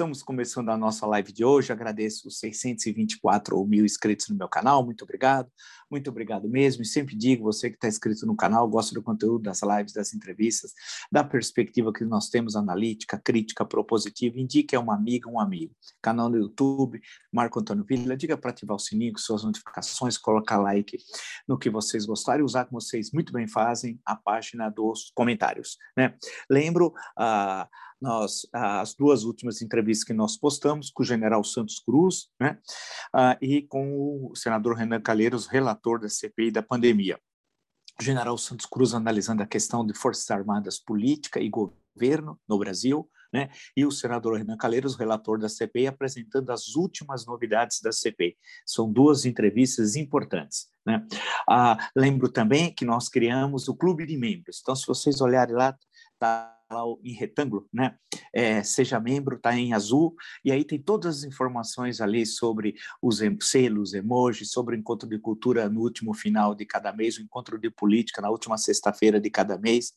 Estamos começando a nossa live de hoje. Agradeço os 624 mil inscritos no meu canal. Muito obrigado. Muito obrigado mesmo. E sempre digo, você que está inscrito no canal, gosta do conteúdo das lives, das entrevistas, da perspectiva que nós temos analítica, crítica, propositiva, indique a uma amiga, um amigo. Canal no YouTube, Marco Antônio Vila. Diga para ativar o sininho, suas notificações, colocar like no que vocês gostarem, usar como vocês muito bem fazem a página dos comentários. Né? Lembro. Uh, nós, as duas últimas entrevistas que nós postamos com o general Santos Cruz né, uh, e com o senador Renan Calheiros, relator da CPI da pandemia. O general Santos Cruz analisando a questão de Forças Armadas, política e governo no Brasil, né? E o senador Renan Calheiros, relator da CPI, apresentando as últimas novidades da CPI. São duas entrevistas importantes. Né? Ah, lembro também que nós criamos o clube de membros. Então, se vocês olharem lá, está lá em retângulo, né? É, seja membro, está em azul, e aí tem todas as informações ali sobre os selos, emojis, sobre o encontro de cultura no último final de cada mês, o encontro de política na última sexta-feira de cada mês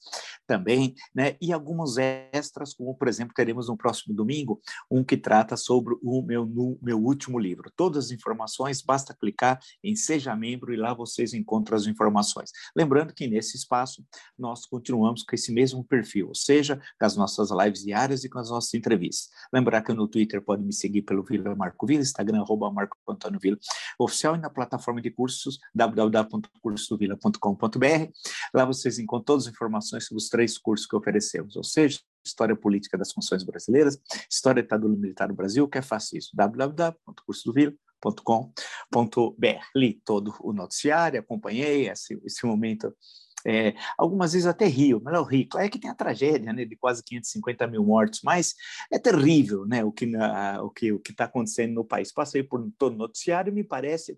também, né? E alguns extras, como por exemplo, teremos no próximo domingo um que trata sobre o meu, no, meu último livro. Todas as informações, basta clicar em Seja Membro e lá vocês encontram as informações. Lembrando que nesse espaço nós continuamos com esse mesmo perfil, seja, seja com as nossas lives diárias e com as nossas entrevistas. Lembrar que no Twitter pode me seguir pelo Vila Marco Vila, Instagram, arroba Marco Antônio Vila oficial e na plataforma de cursos www.cursovila.com.br. Lá vocês encontram todas as informações sobre os três cursos que oferecemos, ou seja, História Política das Funções Brasileiras, História da Ditadura Militar do Brasil, que é fácil isso, www.cursodovila.com.br. Li todo o noticiário, acompanhei esse, esse momento é, algumas vezes até rio, mas é rio. Claro que tem a tragédia né, de quase 550 mil mortos, mas é terrível né, o que o que o está acontecendo no país. Passei por todo o noticiário e me parece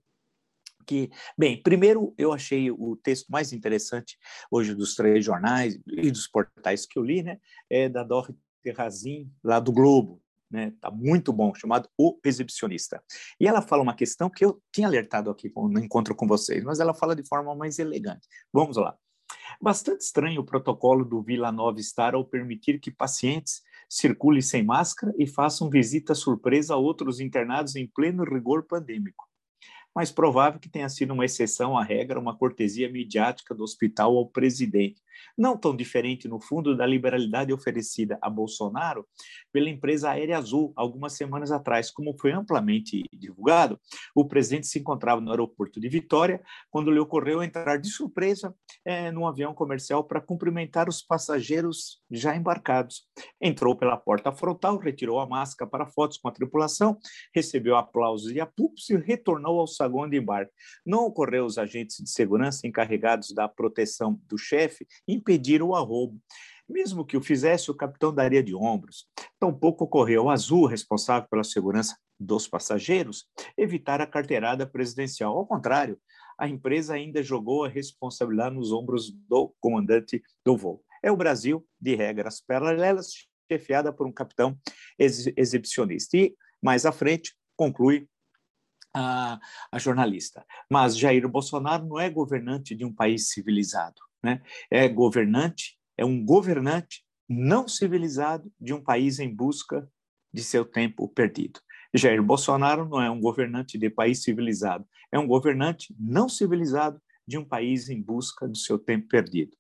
que, bem, primeiro eu achei o texto mais interessante hoje dos três jornais e dos portais que eu li, né, é da Dorothy Terrazin, lá do Globo, né? Tá muito bom, chamado O Exibicionista. E ela fala uma questão que eu tinha alertado aqui no encontro com vocês, mas ela fala de forma mais elegante. Vamos lá. Bastante estranho o protocolo do Vila Nova Star ao permitir que pacientes circulem sem máscara e façam visita surpresa a outros internados em pleno rigor pandêmico. Mais provável que tenha sido uma exceção à regra, uma cortesia midiática do hospital ao presidente, não tão diferente, no fundo, da liberalidade oferecida a Bolsonaro pela empresa Aérea Azul algumas semanas atrás. Como foi amplamente divulgado, o presidente se encontrava no aeroporto de Vitória quando lhe ocorreu entrar de surpresa é, num avião comercial para cumprimentar os passageiros já embarcados. Entrou pela porta frontal, retirou a máscara para fotos com a tripulação, recebeu aplausos e apupos e retornou ao saguão de embarque. Não ocorreu os agentes de segurança encarregados da proteção do chefe impedir o arrobo. Mesmo que o fizesse, o capitão daria de ombros. Tampouco ocorreu Azul, responsável pela segurança dos passageiros, evitar a carteirada presidencial. Ao contrário, a empresa ainda jogou a responsabilidade nos ombros do comandante do voo. É o Brasil de regras paralelas, chefiada por um capitão ex exibicionista. E, mais à frente, conclui a, a jornalista. Mas Jair Bolsonaro não é governante de um país civilizado né? é governante, é um governante não civilizado de um país em busca de seu tempo perdido. Jair Bolsonaro não é um governante de país civilizado, é um governante não civilizado de um país em busca do seu tempo perdido.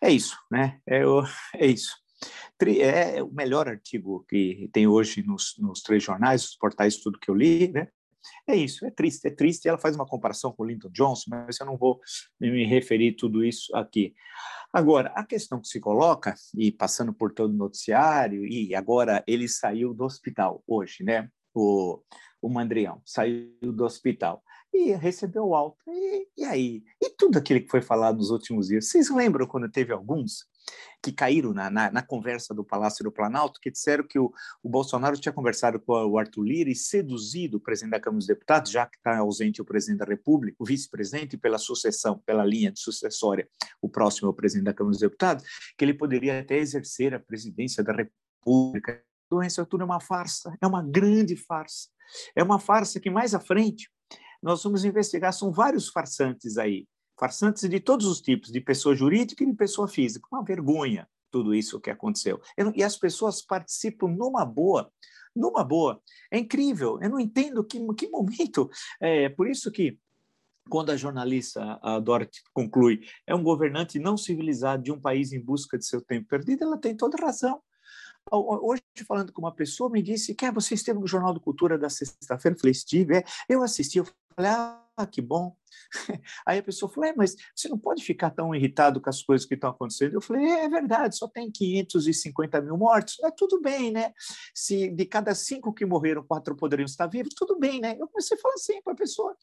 É isso, né? É, é isso. É o melhor artigo que tem hoje nos, nos três jornais, os portais, tudo que eu li, né? É isso, é triste, é triste. Ela faz uma comparação com o Lyndon Johnson, mas eu não vou me referir tudo isso aqui. Agora, a questão que se coloca, e passando por todo o noticiário, e agora ele saiu do hospital hoje, né? O, o Mandrião saiu do hospital e recebeu alta. E, e aí? E tudo aquilo que foi falado nos últimos dias? Vocês lembram quando teve alguns que caíram na, na, na, conversa do Palácio do Planalto, que disseram que o, o, Bolsonaro tinha conversado com o Arthur Lira e seduzido o presidente da Câmara dos Deputados, já que está ausente o presidente da República, o vice-presidente, pela sucessão, pela linha de sucessória, o próximo é o presidente da Câmara dos Deputados, que ele poderia até exercer a presidência da República. Então, isso tudo é uma farsa, é uma grande farsa. É uma farsa que mais à frente nós vamos investigar, são vários farsantes aí, farsantes de todos os tipos, de pessoa jurídica e de pessoa física. Uma vergonha tudo isso que aconteceu. E as pessoas participam numa boa numa boa. É incrível, eu não entendo que, que momento. É por isso que quando a jornalista a Dorothy conclui, é um governante não civilizado de um país em busca de seu tempo perdido, ela tem toda razão. Hoje, falando com uma pessoa, me disse que você esteve no Jornal do Cultura da sexta-feira. Eu falei, estive. É. Eu assisti, eu falei, ah, que bom. Aí a pessoa falou, é, mas você não pode ficar tão irritado com as coisas que estão acontecendo. Eu falei, é, é verdade, só tem 550 mil mortos. É tudo bem, né? Se de cada cinco que morreram, quatro poderiam estar vivos, tudo bem, né? Eu comecei a falar assim para a pessoa,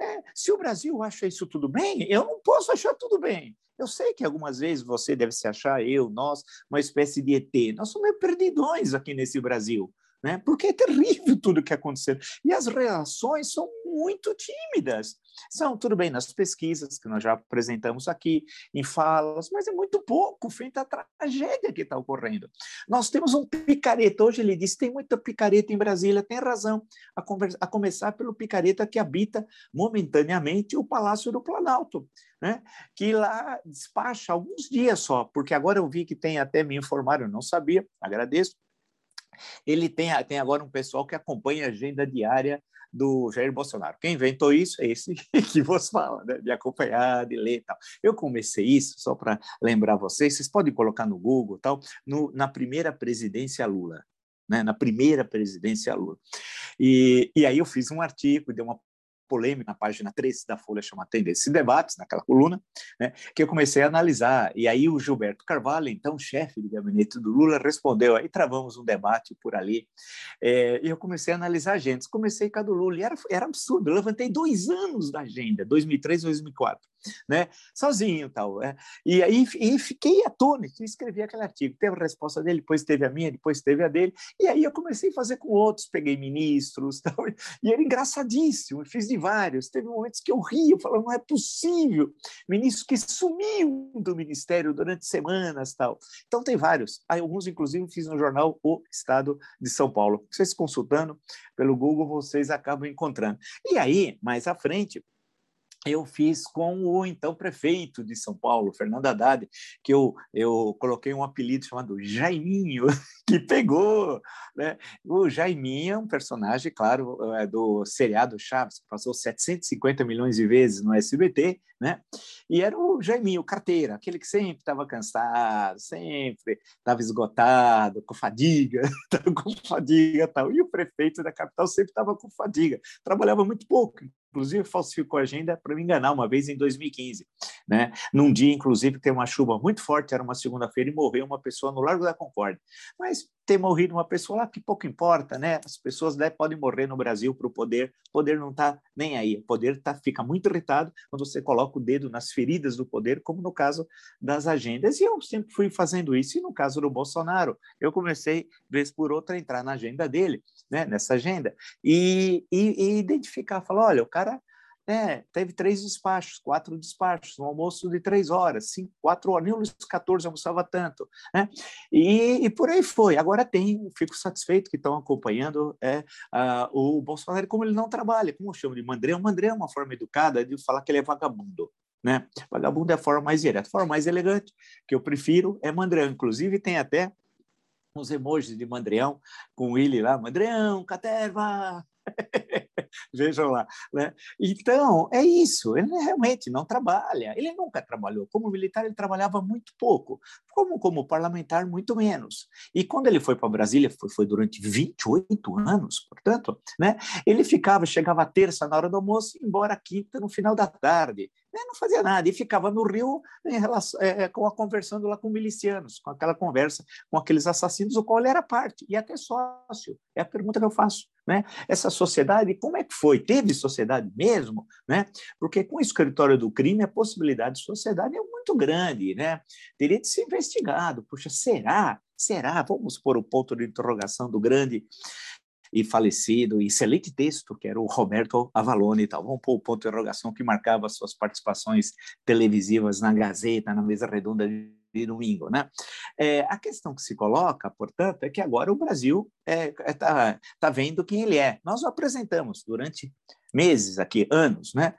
é, se o Brasil acha isso tudo bem, eu não posso achar tudo bem. Eu sei que algumas vezes você deve se achar, eu, nós, uma espécie de ET. Nós somos perdidões aqui nesse Brasil né? porque é terrível tudo que aconteceu. E as reações são muito tímidas. São, tudo bem, nas pesquisas que nós já apresentamos aqui, em falas, mas é muito pouco frente à tragédia que está ocorrendo. Nós temos um picareta, hoje ele disse, tem muita picareta em Brasília, tem razão, a, conversa, a começar pelo picareta que habita momentaneamente o Palácio do Planalto. Né? que lá despacha alguns dias só, porque agora eu vi que tem até me informaram, eu não sabia, agradeço, ele tem, tem agora um pessoal que acompanha a agenda diária do Jair Bolsonaro. Quem inventou isso é esse que vos fala, né? de acompanhar, de ler e tal. Eu comecei isso, só para lembrar vocês, vocês podem colocar no Google tal, no, na primeira presidência Lula. Né, na primeira presidência Lula. E, e aí eu fiz um artigo, dei uma polêmica na página 3 da Folha chama Tendência e Debates, naquela coluna, né, que eu comecei a analisar. E aí o Gilberto Carvalho, então chefe do gabinete do Lula, respondeu. Aí travamos um debate por ali. É, e eu comecei a analisar agendas. Comecei com a do Lula e era, era absurdo. Eu levantei dois anos da agenda, 2003 2004 né? sozinho tal. É. E aí e fiquei atônito, escrevi aquele artigo. Teve a resposta dele, depois teve a minha, depois teve a dele. E aí eu comecei a fazer com outros, peguei ministros tal, e era engraçadíssimo. Fiz de vários. Teve momentos que eu ria, falava, não é possível. Ministro que sumiu do ministério durante semanas tal. Então tem vários. Alguns, inclusive, fiz no jornal O Estado de São Paulo. Vocês consultando pelo Google, vocês acabam encontrando. E aí, mais à frente, eu fiz com o então prefeito de São Paulo, Fernando Haddad, que eu, eu coloquei um apelido chamado Jaiminho, que pegou. Né? O Jaiminho é um personagem, claro, é do seriado Chaves, que passou 750 milhões de vezes no SBT, né? e era o Jaiminho, carteira, aquele que sempre estava cansado, sempre estava esgotado, com fadiga, com fadiga tal. E o prefeito da capital sempre estava com fadiga, trabalhava muito pouco, inclusive falsificou a agenda para me enganar uma vez em 2015, né? Num dia, inclusive, que uma chuva muito forte, era uma segunda-feira e morreu uma pessoa no Largo da Concórdia. Mas ter morrido uma pessoa lá, que pouco importa, né? As pessoas né, podem morrer no Brasil para o poder, o poder não está nem aí. O poder tá, fica muito irritado quando você coloca o dedo nas feridas do poder, como no caso das agendas. E eu sempre fui fazendo isso. E no caso do Bolsonaro, eu comecei, vez por outra, a entrar na agenda dele, né? nessa agenda, e, e, e identificar, falar, olha, o cara é, teve três despachos, quatro despachos, um almoço de três horas, cinco, quatro horas, nem o Luiz XIV almoçava tanto. Né? E, e por aí foi. Agora tem, fico satisfeito que estão acompanhando é, uh, o Bolsonaro, como ele não trabalha, como eu chamo de mandrão. Mandrão é uma forma educada de falar que ele é vagabundo. Né? Vagabundo é a forma mais direta. A forma mais elegante, que eu prefiro, é mandrão. Inclusive, tem até uns emojis de mandreão com ele lá, mandreão, caterva, Vejam lá. Né? Então, é isso. Ele realmente não trabalha. Ele nunca trabalhou. Como militar, ele trabalhava muito pouco. Como, como parlamentar, muito menos. E quando ele foi para Brasília, foi, foi durante 28 anos, portanto, né? ele ficava, chegava terça na hora do almoço e embora quinta no final da tarde. Né? Não fazia nada. E ficava no Rio relação, é, é, com a, conversando lá com milicianos, com aquela conversa com aqueles assassinos, do qual ele era parte, e até sócio. É a pergunta que eu faço. Né? Essa sociedade, como é que foi? Teve sociedade mesmo? Né? Porque com o escritório do crime, a possibilidade de sociedade é muito grande. Né? Teria de ser investigado. Puxa, será? Será? Vamos pôr o ponto de interrogação do grande e falecido, excelente texto, que era o Roberto Avalone e tal. Vamos pôr o ponto de interrogação que marcava suas participações televisivas na Gazeta, na mesa redonda de domingo, né? É, a questão que se coloca, portanto, é que agora o Brasil está é, é, tá, tá vendo quem ele é. Nós o apresentamos durante meses aqui, anos, né?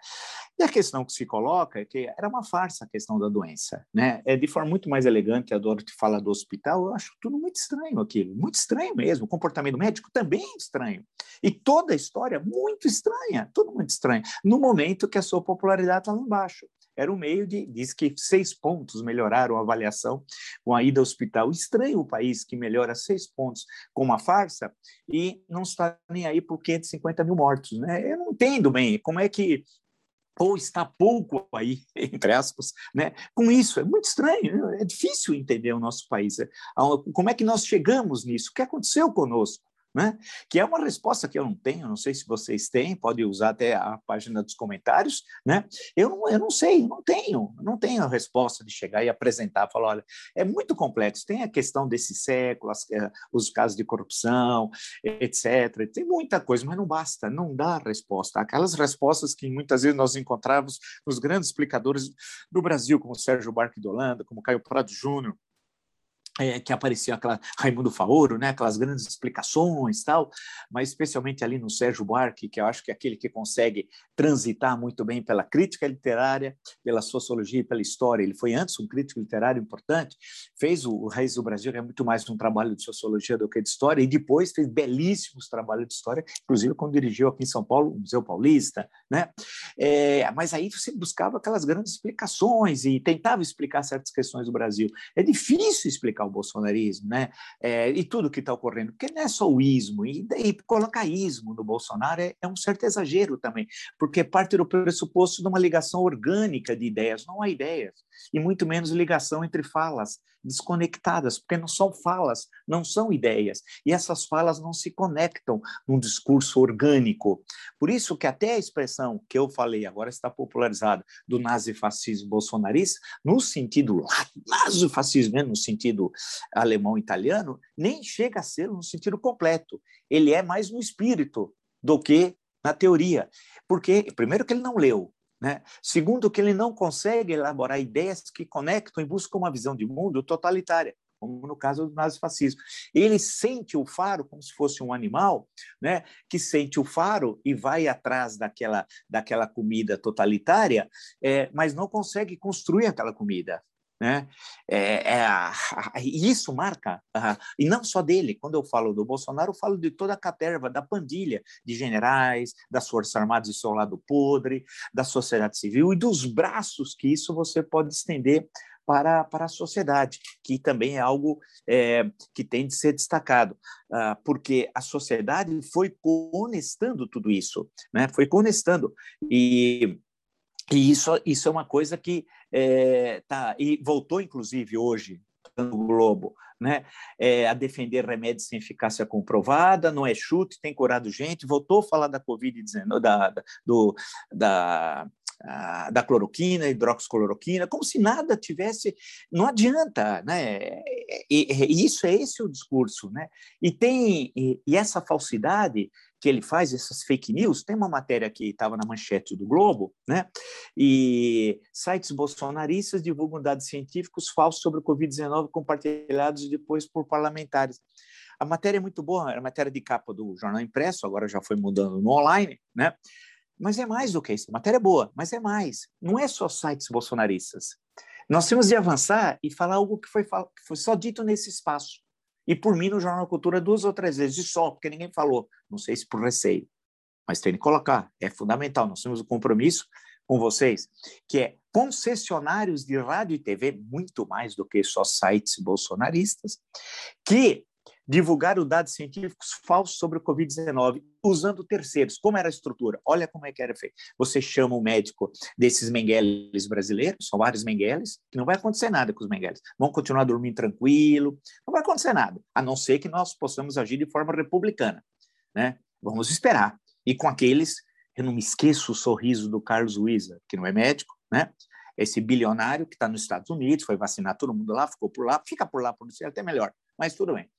E a questão que se coloca é que era uma farsa a questão da doença, né? É de forma muito mais elegante a Dorothy fala do hospital, eu acho tudo muito estranho aquilo, muito estranho mesmo. O comportamento médico também é estranho. E toda a história muito estranha, tudo muito estranho. No momento que a sua popularidade está lá embaixo. Era um meio de, diz que seis pontos melhoraram a avaliação com a ida ao hospital. Estranho o país que melhora seis pontos com uma farsa e não está nem aí por 550 mil mortos, né? Eu não entendo bem como é que ou está pouco aí, entre aspas, né? com isso. É muito estranho, é difícil entender o nosso país. É, como é que nós chegamos nisso? O que aconteceu conosco? Né? que é uma resposta que eu não tenho, não sei se vocês têm, pode usar até a página dos comentários, né? eu, não, eu não sei, não tenho, não tenho a resposta de chegar e apresentar, falar, olha, é muito complexo, tem a questão desse século, as, eh, os casos de corrupção, etc., tem muita coisa, mas não basta, não dá resposta, aquelas respostas que muitas vezes nós encontramos nos grandes explicadores do Brasil, como Sérgio Barque de Holanda, como Caio Prado Júnior, é, que aparecia aquela Raimundo Faoro, né, aquelas grandes explicações tal, mas especialmente ali no Sérgio Buarque, que eu acho que é aquele que consegue transitar muito bem pela crítica literária, pela sociologia e pela história. Ele foi antes um crítico literário importante, fez o, o Reis do Brasil, que é muito mais um trabalho de sociologia do que de história, e depois fez belíssimos trabalhos de história, inclusive quando dirigiu aqui em São Paulo o Museu Paulista, né? É, mas aí você buscava aquelas grandes explicações e tentava explicar certas questões do Brasil. É difícil explicar o bolsonarismo, né? É, e tudo que está ocorrendo, porque não é só o ismo, e, e colocar ismo no Bolsonaro é, é, um certo exagero também, porque parte do pressuposto de uma ligação orgânica de ideias, não há ideias, e muito menos ligação entre falas desconectadas, porque não são falas, não são ideias, e essas falas não se conectam num discurso orgânico. Por isso que até a expressão que eu falei agora está popularizada do nazifascismo bolsonarista, no sentido nazifascismo, né, no sentido alemão-italiano, nem chega a ser no sentido completo. Ele é mais no espírito do que na teoria. Porque, primeiro, que ele não leu. Né? Segundo, que ele não consegue elaborar ideias que conectam e buscam uma visão de mundo totalitária como no caso do nazifascismo. Ele sente o faro como se fosse um animal, né, que sente o faro e vai atrás daquela, daquela comida totalitária, é, mas não consegue construir aquela comida. Né? É, é a, a, isso marca, a, e não só dele, quando eu falo do Bolsonaro, eu falo de toda a caterva, da pandilha de generais, das Forças Armadas e seu lado podre, da sociedade civil e dos braços que isso você pode estender para, para a sociedade, que também é algo é, que tem de ser destacado, uh, porque a sociedade foi conestando tudo isso, né? foi conestando, e, e isso, isso é uma coisa que é, tá, e voltou, inclusive, hoje, no Globo, né, é, a defender remédios sem eficácia comprovada, não é chute, tem curado gente, voltou a falar da Covid-19, da, da, do, da, da cloroquina, hidroxicloroquina, como se nada tivesse, não adianta, né? E, e, isso é esse o discurso, né? E tem e, e essa falsidade que ele faz, essas fake news, tem uma matéria que estava na manchete do Globo, né? E sites bolsonaristas divulgam dados científicos falsos sobre o Covid-19 compartilhados depois por parlamentares. A matéria é muito boa, era matéria de capa do jornal impresso, agora já foi mudando no online, né? Mas é mais do que isso. A matéria é boa, mas é mais. Não é só sites bolsonaristas. Nós temos de avançar e falar algo que foi, que foi só dito nesse espaço. E por mim, no Jornal Cultura, duas ou três vezes, de só, porque ninguém falou. Não sei se por receio, mas tem que colocar. É fundamental. Nós temos um compromisso com vocês, que é concessionários de rádio e TV, muito mais do que só sites bolsonaristas, que divulgaram dados científicos falsos sobre o Covid-19, usando terceiros. Como era a estrutura? Olha como é que era feito. Você chama o médico desses mengueles brasileiros, são vários mengueles, que não vai acontecer nada com os mengueles. Vão continuar dormindo tranquilo, não vai acontecer nada, a não ser que nós possamos agir de forma republicana. Né? Vamos esperar. E com aqueles, eu não me esqueço o sorriso do Carlos Luiza, que não é médico, né? esse bilionário que está nos Estados Unidos, foi vacinar todo mundo lá, ficou por lá, fica por lá, por isso é até melhor mas tudo bem.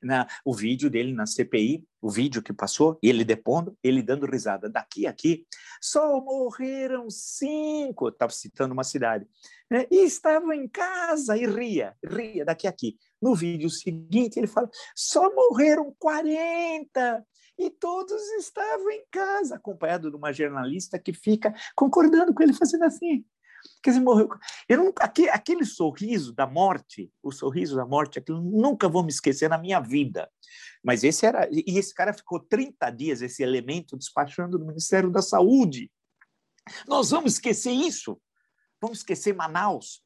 Na, o vídeo dele na CPI, o vídeo que passou, ele depondo, ele dando risada daqui a aqui, só morreram cinco, estava citando uma cidade, né? e estava em casa e ria, ria daqui a aqui. No vídeo seguinte, ele fala, só morreram 40, e todos estavam em casa, acompanhado de uma jornalista que fica concordando com ele, fazendo assim. Quer dizer, morreu. Eu não, aquele, aquele sorriso da morte, o sorriso da morte, aquilo nunca vou me esquecer na minha vida. Mas esse era. E esse cara ficou 30 dias, esse elemento, despachando no Ministério da Saúde. Nós vamos esquecer isso. Vamos esquecer Manaus,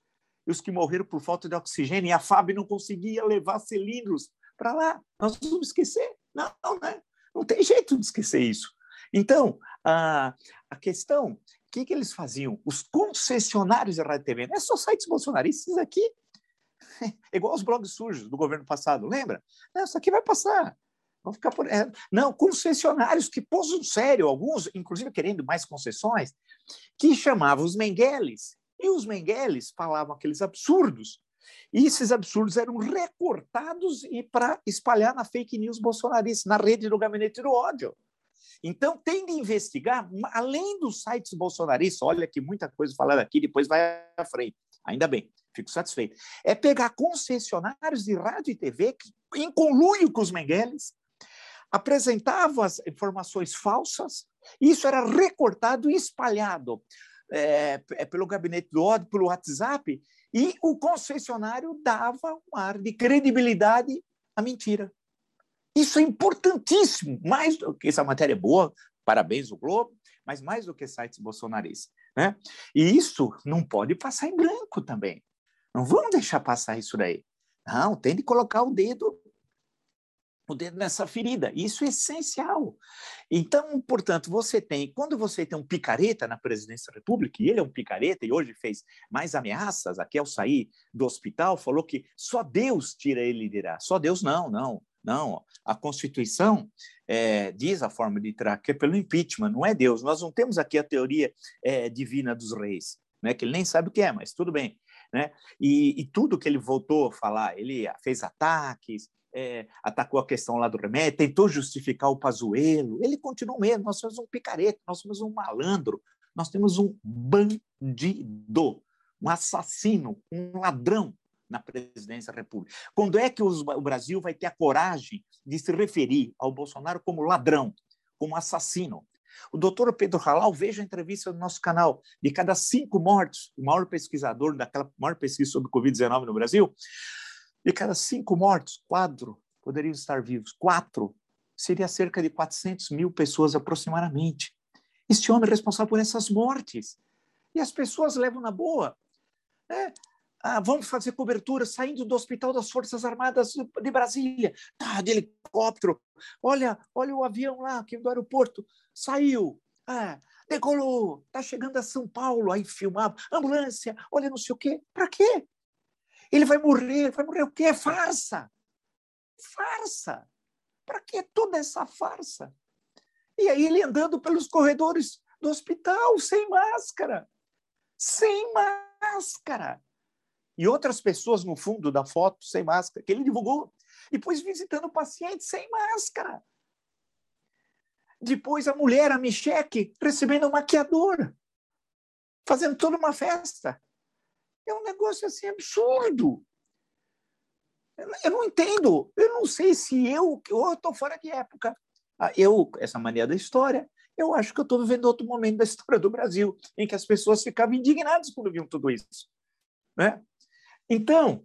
e os que morreram por falta de oxigênio, e a FAB não conseguia levar cilindros para lá. Nós vamos esquecer? Não, né? Não tem jeito de esquecer isso. Então, a, a questão que, que eles faziam? Os concessionários de rádio TV, não é só sites bolsonaristas aqui, é igual os blogs sujos do governo passado, lembra? Não, isso aqui vai passar. Vão ficar por. É, não, concessionários que posam sério, alguns, inclusive querendo mais concessões, que chamavam os Mengueles. E os Mengueles falavam aqueles absurdos. E esses absurdos eram recortados e para espalhar na fake news bolsonarista, na rede do gabinete do ódio. Então, tem de investigar, além dos sites bolsonaristas, olha que muita coisa falada aqui, depois vai à frente. Ainda bem, fico satisfeito. É pegar concessionários de rádio e TV que, em conluio com os Mengueles, apresentavam as informações falsas, isso era recortado e espalhado é, é, pelo gabinete do ódio, pelo WhatsApp, e o concessionário dava um ar de credibilidade à mentira. Isso é importantíssimo, mais do que essa matéria é boa, parabéns o Globo, mas mais do que sites bolsonaristas. Né? E isso não pode passar em branco também. Não vamos deixar passar isso daí. Não, tem de colocar o dedo o dedo nessa ferida. Isso é essencial. Então, portanto, você tem, quando você tem um picareta na presidência da República, e ele é um picareta e hoje fez mais ameaças, aqui ao sair do hospital, falou que só Deus tira ele de lá. Só Deus não, não. Não, a Constituição é, diz a forma de tirar, que é pelo impeachment, não é Deus. Nós não temos aqui a teoria é, divina dos reis, né, que ele nem sabe o que é, mas tudo bem. Né? E, e tudo que ele voltou a falar, ele fez ataques, é, atacou a questão lá do remédio, tentou justificar o Pazuello, ele continuou mesmo, nós somos um picareta, nós somos um malandro, nós temos um bandido, um assassino, um ladrão, na presidência da República. Quando é que os, o Brasil vai ter a coragem de se referir ao Bolsonaro como ladrão, como assassino? O doutor Pedro Halal, veja a entrevista no nosso canal, de cada cinco mortos, o maior pesquisador daquela maior pesquisa sobre Covid-19 no Brasil, de cada cinco mortos, quatro poderiam estar vivos. Quatro seria cerca de 400 mil pessoas aproximadamente. Este homem é responsável por essas mortes. E as pessoas levam na boa. Né? Ah, vamos fazer cobertura saindo do Hospital das Forças Armadas de Brasília. Tá, de helicóptero. Olha, olha o avião lá, que do aeroporto. Saiu. Ah, decolou. Está chegando a São Paulo. Aí filmava. Ambulância. Olha, não sei o quê. Para quê? Ele vai morrer. Vai morrer o quê? É farsa. Farsa. Para que toda essa farsa? E aí ele andando pelos corredores do hospital sem máscara. Sem máscara e outras pessoas no fundo da foto sem máscara, que ele divulgou. Depois visitando o paciente sem máscara. Depois a mulher, a Micheque, recebendo um maquiador, fazendo toda uma festa. É um negócio assim absurdo. Eu não entendo. Eu não sei se eu, eu estou fora de época. Ah, eu, essa mania da história, eu acho que eu estou vivendo outro momento da história do Brasil, em que as pessoas ficavam indignadas quando viam tudo isso. Né? Então,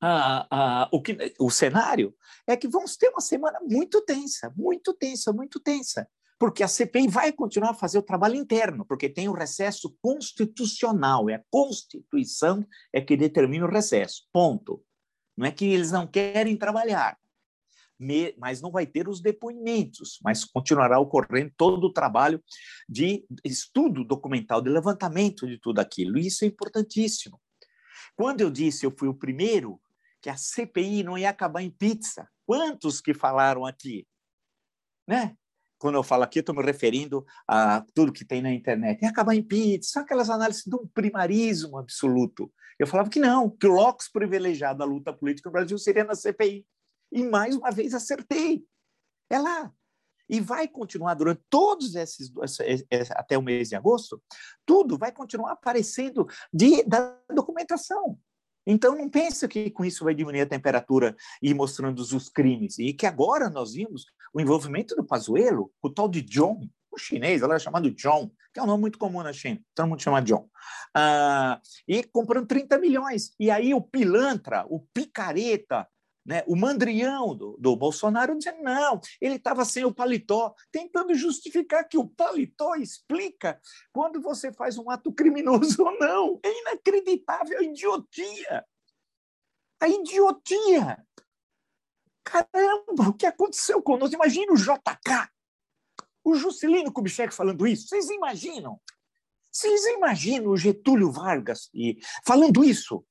a, a, o, que, o cenário é que vamos ter uma semana muito tensa, muito tensa, muito tensa, porque a CPI vai continuar a fazer o trabalho interno, porque tem o recesso constitucional, é a Constituição é que determina o recesso, ponto. Não é que eles não querem trabalhar, mas não vai ter os depoimentos, mas continuará ocorrendo todo o trabalho de estudo documental, de levantamento de tudo aquilo. Isso é importantíssimo. Quando eu disse eu fui o primeiro que a CPI não ia acabar em pizza, quantos que falaram aqui? Né? quando eu falo aqui, estou me referindo a tudo que tem na internet. É acabar em pizza, são aquelas análises de um primarismo absoluto. Eu falava que não, que o locus privilegiado da luta política no Brasil seria na CPI. E mais uma vez acertei. É lá. E vai continuar durante todos esses até o mês de agosto, tudo vai continuar aparecendo de, da documentação. Então, não pense que com isso vai diminuir a temperatura e mostrando os crimes. E que agora nós vimos o envolvimento do Pazuello, o tal de John, o chinês, ela é chamado John, que é um nome muito comum na China, todo mundo chama John, ah, e comprando 30 milhões. E aí o pilantra, o picareta, né, o mandrião do, do Bolsonaro dizendo não, ele estava sem o paletó, tentando justificar que o paletó explica quando você faz um ato criminoso ou não. É inacreditável a idiotia. A idiotia. Caramba, o que aconteceu conosco? Imagina o JK, o Juscelino Kubitschek falando isso. Vocês imaginam? Vocês imaginam o Getúlio Vargas e falando isso?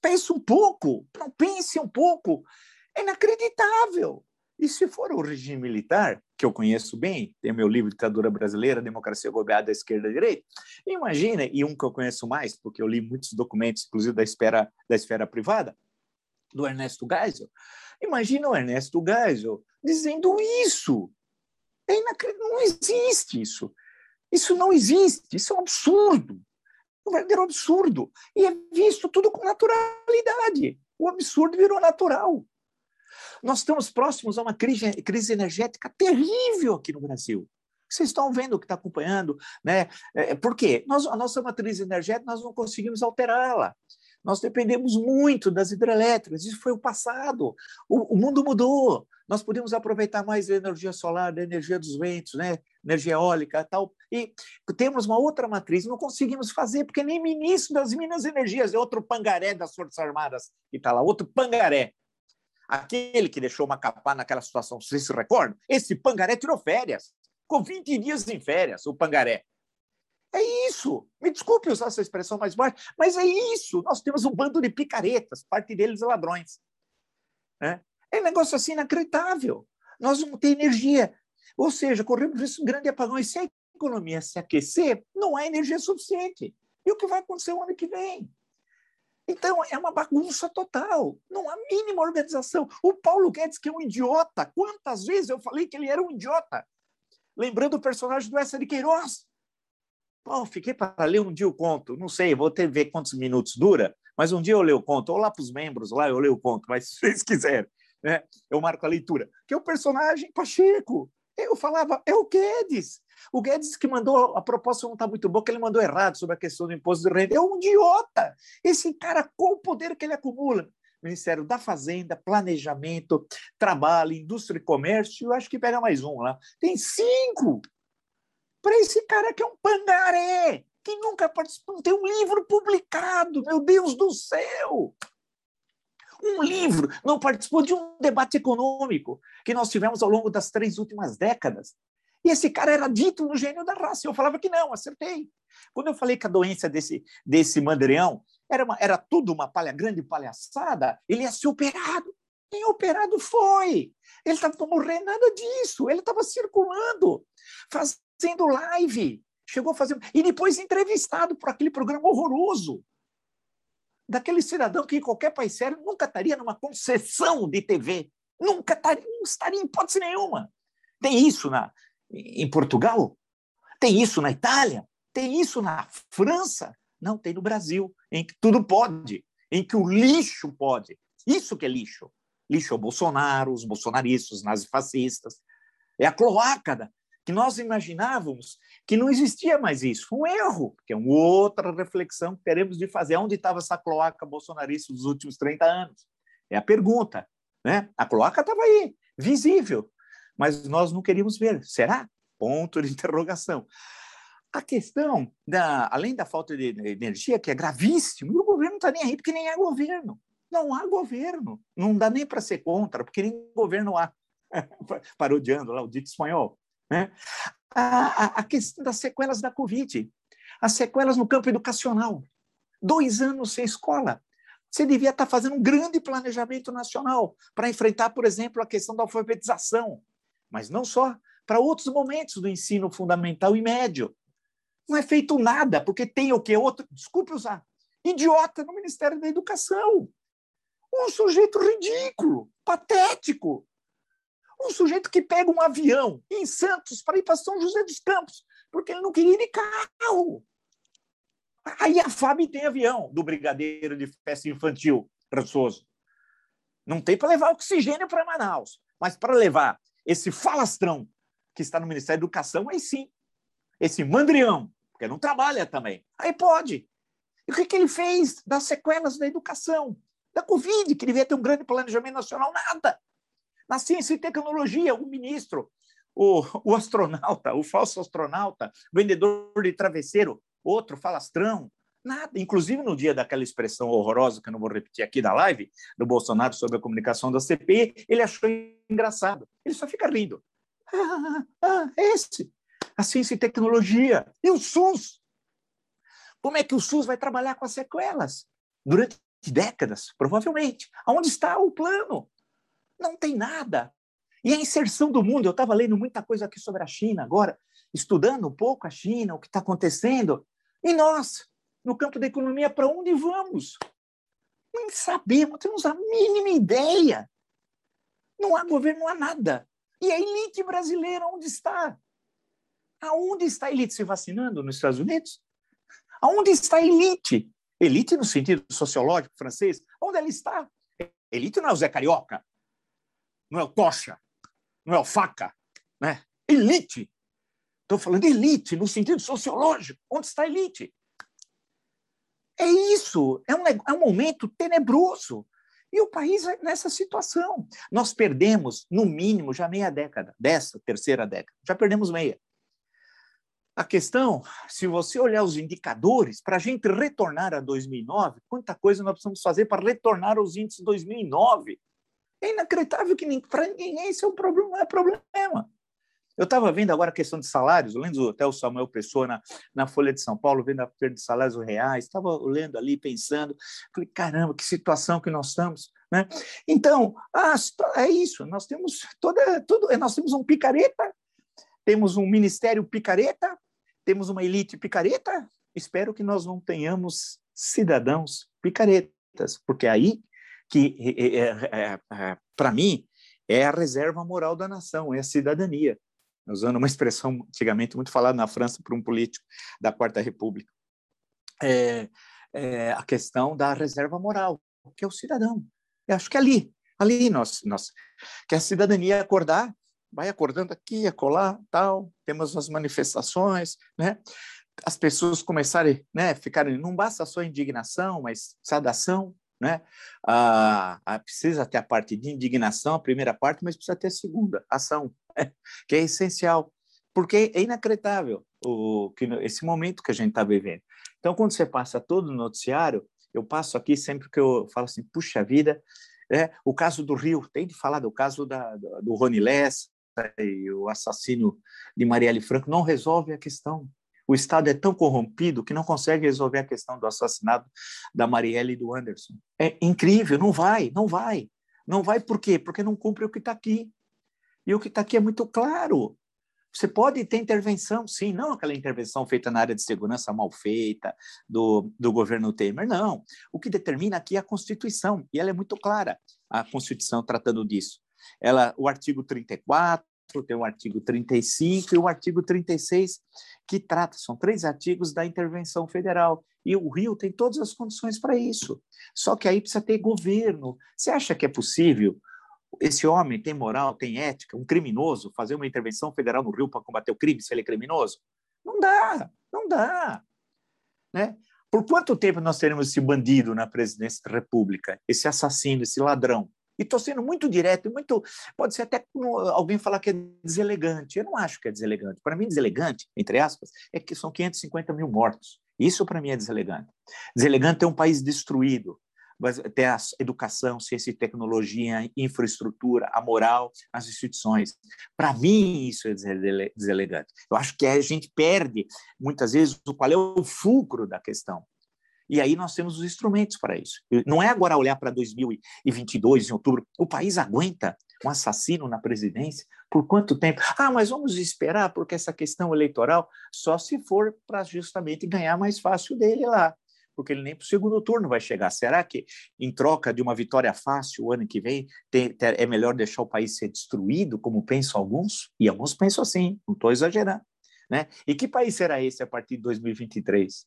Pense um pouco, não pense um pouco. É inacreditável. E se for o regime militar, que eu conheço bem, tem meu livro Ditadura Brasileira, Democracia Gobeada da Esquerda e Direita, imagina, e um que eu conheço mais, porque eu li muitos documentos, inclusive da esfera, da esfera privada, do Ernesto Geisel, imagina o Ernesto Geisel dizendo isso. É inacreditável, não existe isso. Isso não existe, isso é um absurdo um verdadeiro absurdo. E é visto tudo com naturalidade. O absurdo virou natural. Nós estamos próximos a uma crise, crise energética terrível aqui no Brasil. Vocês estão vendo o que está acompanhando, né? É, por quê? Nós, a nossa matriz energética nós não conseguimos alterá-la. Nós dependemos muito das hidrelétricas, isso foi o passado. O, o mundo mudou. Nós podemos aproveitar mais a energia solar, a energia dos ventos, né? energia eólica tal. E temos uma outra matriz, não conseguimos fazer, porque nem ministro das Minas e Energias é outro pangaré das Forças Armadas que está lá, outro pangaré. Aquele que deixou Macapá naquela situação, vocês se recordam? Esse pangaré tirou férias, ficou 20 dias em férias, o pangaré. É isso. Me desculpe usar essa expressão mais baixa, mas é isso. Nós temos um bando de picaretas, parte deles ladrões. Né? É um negócio assim inacreditável. Nós não temos energia. Ou seja, corremos risco de um grande apagão. E se a economia se aquecer, não há energia suficiente. E o que vai acontecer o ano que vem? Então, é uma bagunça total. Não há mínima organização. O Paulo Guedes, que é um idiota, quantas vezes eu falei que ele era um idiota? Lembrando o personagem do Essa de Queiroz. Pô, fiquei para ler um dia o conto. Não sei, vou ter ver quantos minutos dura, mas um dia eu leio o conto. Ou lá para os membros, lá eu leio o conto, mas se vocês quiserem, né, eu marco a leitura. Que é o personagem Pacheco. Eu falava, é o Guedes. O Guedes que mandou, a proposta não está muito boa, que ele mandou errado sobre a questão do imposto de renda. É um idiota. Esse cara, qual o poder que ele acumula? Ministério da Fazenda, Planejamento, Trabalho, Indústria e Comércio, eu acho que pega mais um lá. Tem cinco para esse cara que é um pangaré, que nunca participou, tem um livro publicado, meu Deus do céu! Um livro, não participou de um debate econômico que nós tivemos ao longo das três últimas décadas. E esse cara era dito no gênio da raça. Eu falava que não, acertei. Quando eu falei que a doença desse, desse mandrião era, uma, era tudo uma palha, grande palhaçada, ele ia ser operado. Nem operado foi. Ele estava morrendo, nada disso. Ele estava circulando, faz, fazendo live, chegou a fazer. E depois entrevistado por aquele programa horroroso. Daquele cidadão que em qualquer país sério nunca estaria numa concessão de TV. Nunca estaria, não estaria em hipótese nenhuma. Tem isso na, em Portugal? Tem isso na Itália? Tem isso na França? Não, tem no Brasil, em que tudo pode, em que o lixo pode. Isso que é lixo. Lixo é o Bolsonaro, os bolsonaristas, os nazifascistas. É a cloaca que nós imaginávamos que não existia mais isso. Um erro, que é uma outra reflexão que teremos de fazer. Onde estava essa cloaca bolsonarista dos últimos 30 anos? É a pergunta. Né? A cloaca estava aí, visível, mas nós não queríamos ver. Será? Ponto de interrogação. A questão, da, além da falta de energia, que é gravíssimo, o governo não está nem aí, porque nem há governo. Não há governo. Não dá nem para ser contra, porque nem governo há. Parodiando lá o dito espanhol. Né? A, a, a questão das sequelas da Covid, as sequelas no campo educacional. Dois anos sem escola. Você devia estar fazendo um grande planejamento nacional para enfrentar, por exemplo, a questão da alfabetização. Mas não só, para outros momentos do ensino fundamental e médio. Não é feito nada, porque tem o que? Outro, desculpe usar, idiota no Ministério da Educação. Um sujeito ridículo, patético. Um sujeito que pega um avião em Santos para ir para São José dos Campos, porque ele não queria ir de carro. Aí a FAB tem avião do Brigadeiro de Festa Infantil, Rançoso. Não tem para levar oxigênio para Manaus, mas para levar esse falastrão que está no Ministério da Educação, aí sim. Esse mandrião, porque não trabalha também. Aí pode. E o que, que ele fez das sequelas da educação? Da Covid, que devia ter um grande planejamento nacional, nada. Na ciência e tecnologia, o ministro, o, o astronauta, o falso astronauta, vendedor de travesseiro, outro falastrão, nada. Inclusive, no dia daquela expressão horrorosa, que eu não vou repetir aqui da live, do Bolsonaro sobre a comunicação da CPI, ele achou engraçado. Ele só fica rindo. Ah, ah, esse, a ciência e tecnologia. E o SUS? Como é que o SUS vai trabalhar com as sequelas? Durante décadas, provavelmente. Aonde está o plano? Não tem nada. E a inserção do mundo, eu estava lendo muita coisa aqui sobre a China agora, estudando um pouco a China, o que está acontecendo. E nós, no campo da economia, para onde vamos? Nem sabemos, temos a mínima ideia. Não há governo, não há nada. E a elite brasileira, onde está? Aonde está a elite se vacinando nos Estados Unidos? Aonde está a elite? Elite no sentido sociológico francês, onde ela está? Elite não é o Zé Carioca, não é o Tocha, não é o Faca, né? Elite. Estou falando elite no sentido sociológico. Onde está a elite? É isso. É um, é um momento tenebroso. E o país é nessa situação. Nós perdemos, no mínimo, já meia década, dessa terceira década. Já perdemos meia. A questão, se você olhar os indicadores, para a gente retornar a 2009, quanta coisa nós precisamos fazer para retornar aos índices de 2009? É inacreditável que para ninguém esse é um problema, não é problema. Eu estava vendo agora a questão de salários, lendo o Samuel Pessoa na, na Folha de São Paulo, vendo a perda de salários reais, estava lendo ali, pensando, falei, caramba, que situação que nós estamos. Né? Então, ah, é isso, nós temos toda, tudo, nós temos um picareta, temos um ministério picareta, temos uma elite picareta, espero que nós não tenhamos cidadãos picaretas, porque é aí que, é, é, é, para mim, é a reserva moral da nação, é a cidadania usando uma expressão antigamente muito falada na França por um político da Quarta República. É, é a questão da reserva moral, que é o cidadão. Eu acho que é ali, ali nós, nós que a cidadania acordar, vai acordando aqui, acolá, tal, temos as manifestações, né? As pessoas começarem, né, ficarem, não basta só indignação, mas sadação, né? Ah, ah, precisa ter a parte de indignação, a primeira parte, mas precisa ter a segunda, ação. que é essencial, porque é inacreditável o, que, esse momento que a gente está vivendo. Então, quando você passa todo o noticiário, eu passo aqui sempre que eu falo assim, puxa vida, é, o caso do Rio, tem de falar do caso da, do Rony Lessa e o assassino de Marielle Franco, não resolve a questão. O Estado é tão corrompido que não consegue resolver a questão do assassinato da Marielle e do Anderson. É incrível, não vai, não vai. Não vai por quê? Porque não cumpre o que está aqui. E o que está aqui é muito claro. Você pode ter intervenção, sim, não aquela intervenção feita na área de segurança mal feita do, do governo Temer, não. O que determina aqui é a Constituição, e ela é muito clara, a Constituição tratando disso. Ela, o artigo 34, tem o artigo 35 e o artigo 36, que trata, são três artigos da intervenção federal. E o Rio tem todas as condições para isso. Só que aí precisa ter governo. Você acha que é possível esse homem tem moral, tem ética, um criminoso, fazer uma intervenção federal no Rio para combater o crime, se ele é criminoso? Não dá, não dá. Né? Por quanto tempo nós teremos esse bandido na presidência da República, esse assassino, esse ladrão? E estou sendo muito direto, muito. Pode ser até alguém falar que é deselegante. Eu não acho que é deselegante. Para mim, deselegante, entre aspas, é que são 550 mil mortos. Isso para mim é deselegante. Deselegante é um país destruído, ter a educação, ciência e tecnologia, infraestrutura, a moral, as instituições. Para mim, isso é deselegante. Eu acho que a gente perde, muitas vezes, qual é o fulcro da questão. E aí nós temos os instrumentos para isso. Não é agora olhar para 2022, em outubro. O país aguenta um assassino na presidência? Por quanto tempo? Ah, mas vamos esperar, porque essa questão eleitoral só se for para justamente ganhar mais fácil dele lá porque ele nem para o segundo turno vai chegar. Será que, em troca de uma vitória fácil o ano que vem, tem, é melhor deixar o país ser destruído, como pensam alguns? E alguns pensam assim, não estou exagerando. Né? E que país será esse a partir de 2023?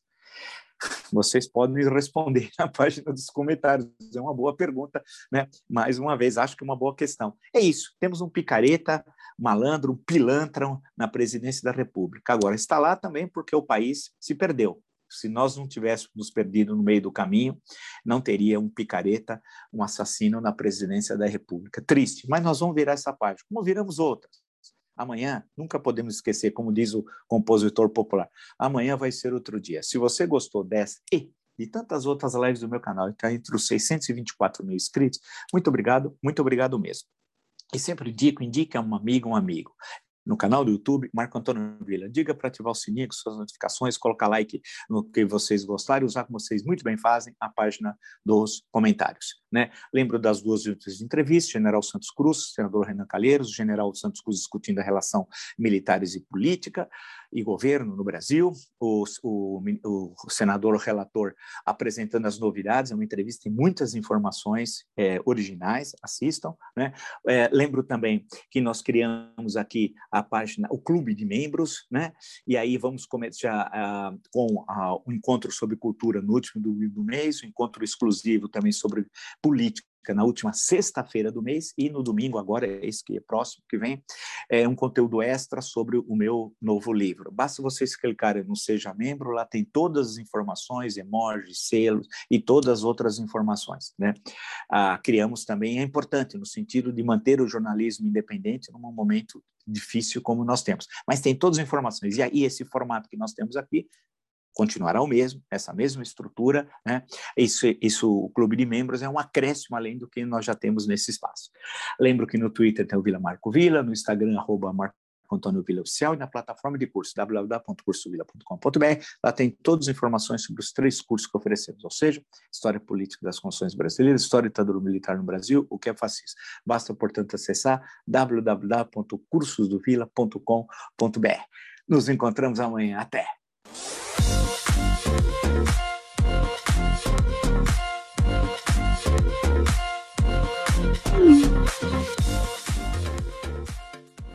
Vocês podem me responder na página dos comentários. É uma boa pergunta, né? Mais uma vez, acho que é uma boa questão. É isso. Temos um picareta, malandro, pilantra na presidência da República. Agora, está lá também porque o país se perdeu. Se nós não tivéssemos perdido no meio do caminho, não teria um picareta, um assassino na presidência da República. Triste, mas nós vamos virar essa página, como viramos outras. Amanhã, nunca podemos esquecer, como diz o compositor popular, amanhã vai ser outro dia. Se você gostou dessa e de tantas outras lives do meu canal, está entre os 624 mil inscritos, muito obrigado, muito obrigado mesmo. E sempre digo, indique a um amigo, um amigo no canal do YouTube, Marco Antônio Vila. Diga para ativar o sininho, suas notificações, colocar like no que vocês gostarem, usar como vocês muito bem fazem a página dos comentários. Né? Lembro das duas últimas entrevistas, General Santos Cruz, senador Renan Calheiros, General Santos Cruz discutindo a relação militares e política e governo no Brasil, o, o, o senador relator apresentando as novidades, é uma entrevista, tem muitas informações é, originais, assistam. Né? É, lembro também que nós criamos aqui a página, o clube de membros, né? e aí vamos começar uh, com uh, o encontro sobre cultura no último do, do mês, o encontro exclusivo também sobre política na última sexta-feira do mês e no domingo, agora, esse que é próximo, que vem, é um conteúdo extra sobre o meu novo livro. Basta vocês clicarem no Seja Membro, lá tem todas as informações, emojis, selos e todas as outras informações. Né? Ah, criamos também, é importante no sentido de manter o jornalismo independente num momento difícil como nós temos. Mas tem todas as informações. E aí, esse formato que nós temos aqui continuará o mesmo, essa mesma estrutura, né? Isso, isso, o clube de membros é um acréscimo além do que nós já temos nesse espaço. Lembro que no Twitter tem o Vila Marco Vila, no Instagram, arroba Marco Antônio Vila Oficial e na plataforma de curso www.cursovila.com.br. Lá tem todas as informações sobre os três cursos que oferecemos, ou seja, História Política das Constituições Brasileiras, História Ditadura Militar no Brasil, o que é fascismo. Basta, portanto, acessar www.cursosdovila.com.br. Nos encontramos amanhã. Até! うん